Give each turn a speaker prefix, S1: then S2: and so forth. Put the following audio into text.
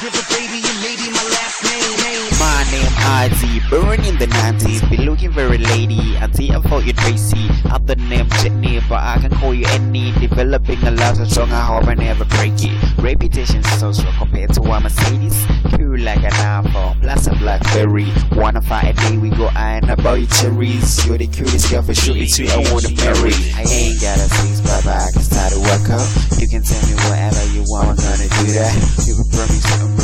S1: Baby, you may be my last name. name.
S2: My name born in the 90s, be looking very lady until I thought you Tracy. Other name Jenny, but I can call you any. Developing a love so strong, I hope I never break it. Reputation so strong compared to one Mercedes. Cool like an iPhone, plus a Blackberry. Wanna fight a day, we go iron about your cherries. You're the cutest girl for sure, it's you I wanna marry. I ain't got a six, but I can start to work out. You can tell me whatever you want, I'm gonna do that represent